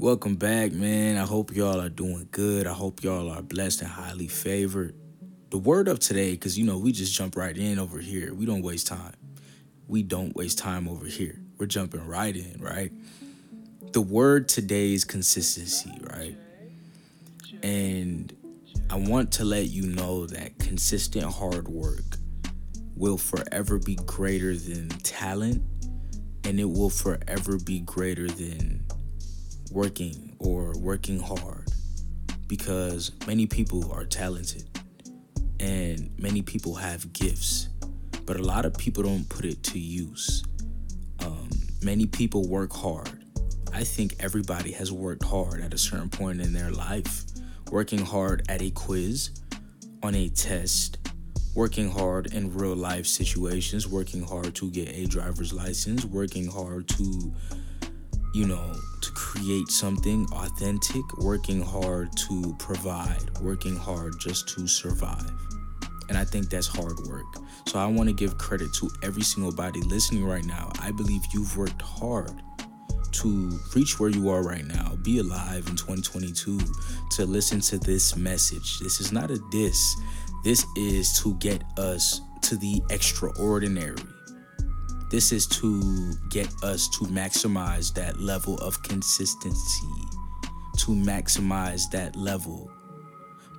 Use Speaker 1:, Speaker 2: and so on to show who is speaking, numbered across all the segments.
Speaker 1: Welcome back, man. I hope y'all are doing good. I hope y'all are blessed and highly favored. The word of today, because you know, we just jump right in over here. We don't waste time. We don't waste time over here. We're jumping right in, right? The word today is consistency, right? And I want to let you know that consistent hard work will forever be greater than talent and it will forever be greater than working or working hard because many people are talented and many people have gifts, but a lot of people don't put it to use. Um, many people work hard. I think everybody has worked hard at a certain point in their life, working hard at a quiz, on a test, working hard in real life situations, working hard to get a driver's license, working hard to, you know, create something authentic, working hard to provide, working hard just to survive. And I think that's hard work. So I want to give credit to every single body listening right now. I believe you've worked hard to reach where you are right now, be alive in 2022, to listen to this message. This is not a diss. This is to get us to the extraordinary. This is to get us to maximize that level of consistency, to maximize that level.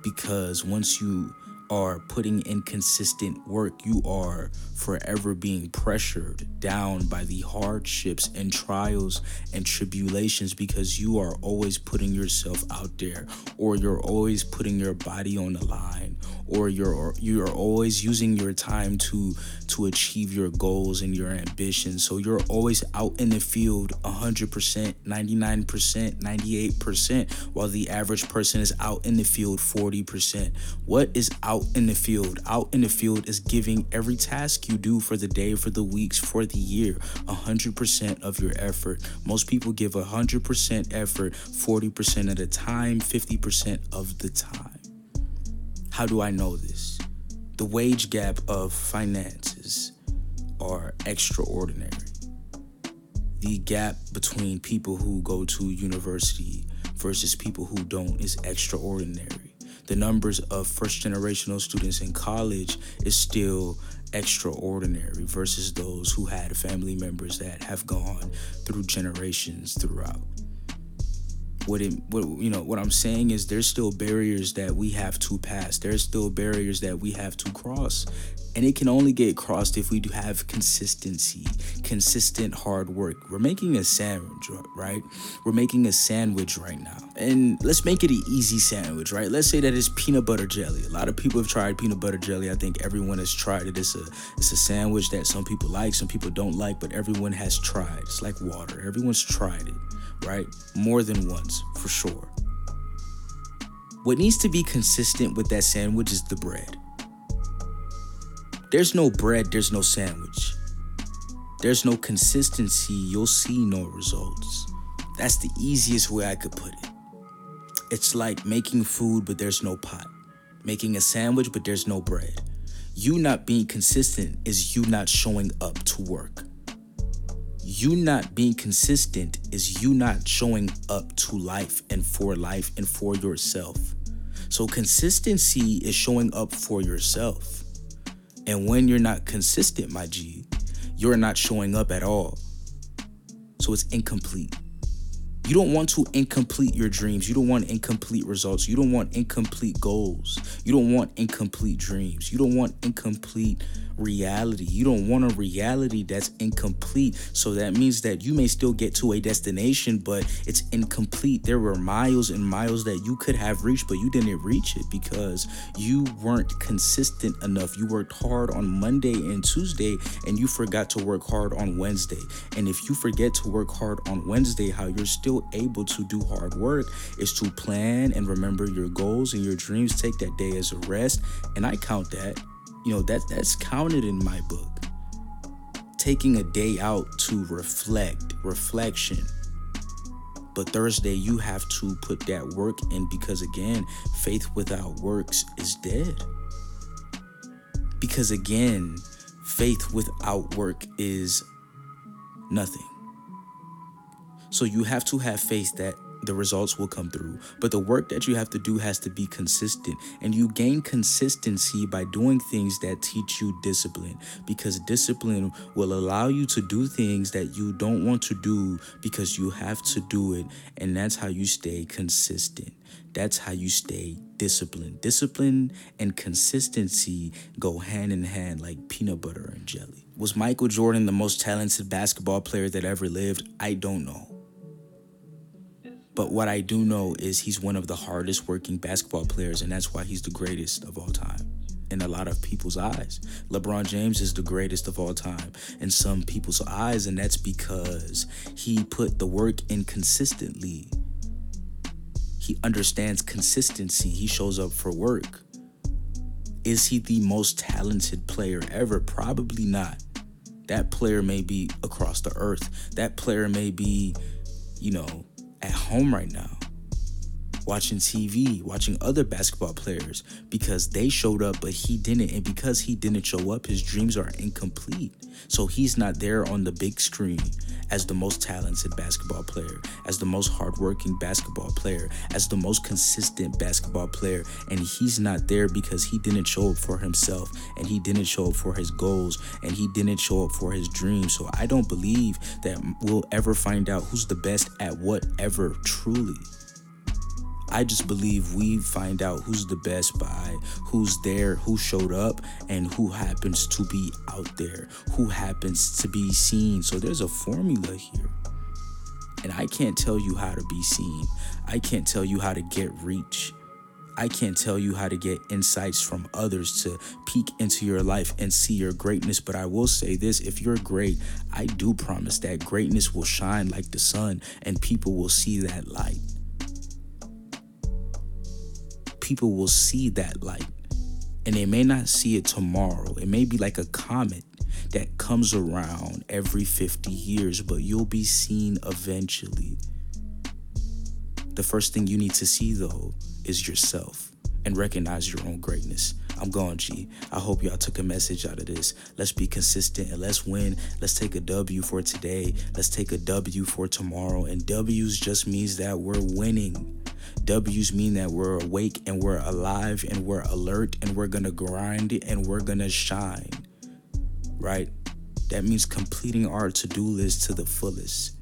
Speaker 1: Because once you are putting in consistent work, you are forever being pressured down by the hardships and trials and tribulations because you are always putting yourself out there or you're always putting your body on the line or you're you're always using your time to to achieve your goals and your ambitions. So you're always out in the field 100% 99% 98% while the average person is out in the field 40% what is out in the field out in the field is giving every task you do for the day for the weeks for the year 100% of your effort most people give 100% effort 40% of the time 50% of the time how do I know this? The wage gap of finances are extraordinary. The gap between people who go to university versus people who don't is extraordinary. The numbers of first generational students in college is still extraordinary versus those who had family members that have gone through generations throughout what it what you know what I'm saying is there's still barriers that we have to pass. There's still barriers that we have to cross. And it can only get crossed if we do have consistency, consistent hard work. We're making a sandwich, right? We're making a sandwich right now. And let's make it an easy sandwich, right? Let's say that it's peanut butter jelly. A lot of people have tried peanut butter jelly. I think everyone has tried it. It's a it's a sandwich that some people like, some people don't like, but everyone has tried. It's like water. Everyone's tried it right? More than once, for sure. What needs to be consistent with that sandwich is the bread. There's no bread, there's no sandwich. There's no consistency, you'll see no results. That's the easiest way I could put it. It's like making food, but there's no pot. Making a sandwich, but there's no bread. You not being consistent is you not showing up to work you not being consistent is you not showing up to life and for life and for yourself. So, consistency is showing up for yourself. And when you're not consistent, my G, you're not showing up at all. So, it's incomplete. You don't want to incomplete your dreams. You don't want incomplete results. You don't want incomplete goals. You don't want incomplete dreams. You don't want incomplete reality. You don't want a reality that's incomplete. So that means that you may still get to a destination, but it's incomplete. There were miles and miles that you could have reached, but you didn't reach it because you weren't consistent enough. You worked hard on Monday and Tuesday, and you forgot to work hard on Wednesday. And if you forget to work hard on Wednesday, how you're still able to do hard work is to plan and remember your goals and your dreams. Take that day as a rest. And I count that you know that that's counted in my book taking a day out to reflect reflection but thursday you have to put that work in because again faith without works is dead because again faith without work is nothing so you have to have faith that the results will come through. But the work that you have to do has to be consistent. And you gain consistency by doing things that teach you discipline because discipline will allow you to do things that you don't want to do because you have to do it. And that's how you stay consistent. That's how you stay disciplined. Discipline and consistency go hand in hand like peanut butter and jelly. Was Michael Jordan the most talented basketball player that ever lived? I don't know. But what I do know is he's one of the hardest working basketball players, and that's why he's the greatest of all time in a lot of people's eyes. LeBron James is the greatest of all time in some people's eyes, and that's because he put the work in consistently. He understands consistency, he shows up for work. Is he the most talented player ever? Probably not. That player may be across the earth. That player may be, you know, at home right now watching TV, watching other basketball players because they showed up, but he didn't. And because he didn't show up, his dreams are incomplete. So he's not there on the big screen as the most talented basketball player, as the most hardworking basketball player, as the most consistent basketball player. And he's not there because he didn't show up for himself and he didn't show up for his goals and he didn't show up for his dreams. So I don't believe that we'll ever find out who's the best at whatever truly. I just believe we find out who's the best by who's there, who showed up, and who happens to be out there, who happens to be seen. So there's a formula here. And I can't tell you how to be seen. I can't tell you how to get reach. I can't tell you how to get insights from others to peek into your life and see your greatness, but I will say this if you're great, I do promise that greatness will shine like the sun and people will see that light people will see that light. And they may not see it tomorrow. It may be like a comet that comes around every 50 years, but you'll be seen eventually. The first thing you need to see, though, is yourself and recognize your own greatness. I'm going, G. I hope y'all took a message out of this. Let's be consistent and let's win. Let's take a W for today. Let's take a W for tomorrow. And W's just means that we're winning. W's mean that we're awake and we're alive and we're alert and we're gonna grind and we're gonna shine. Right? That means completing our to do list to the fullest.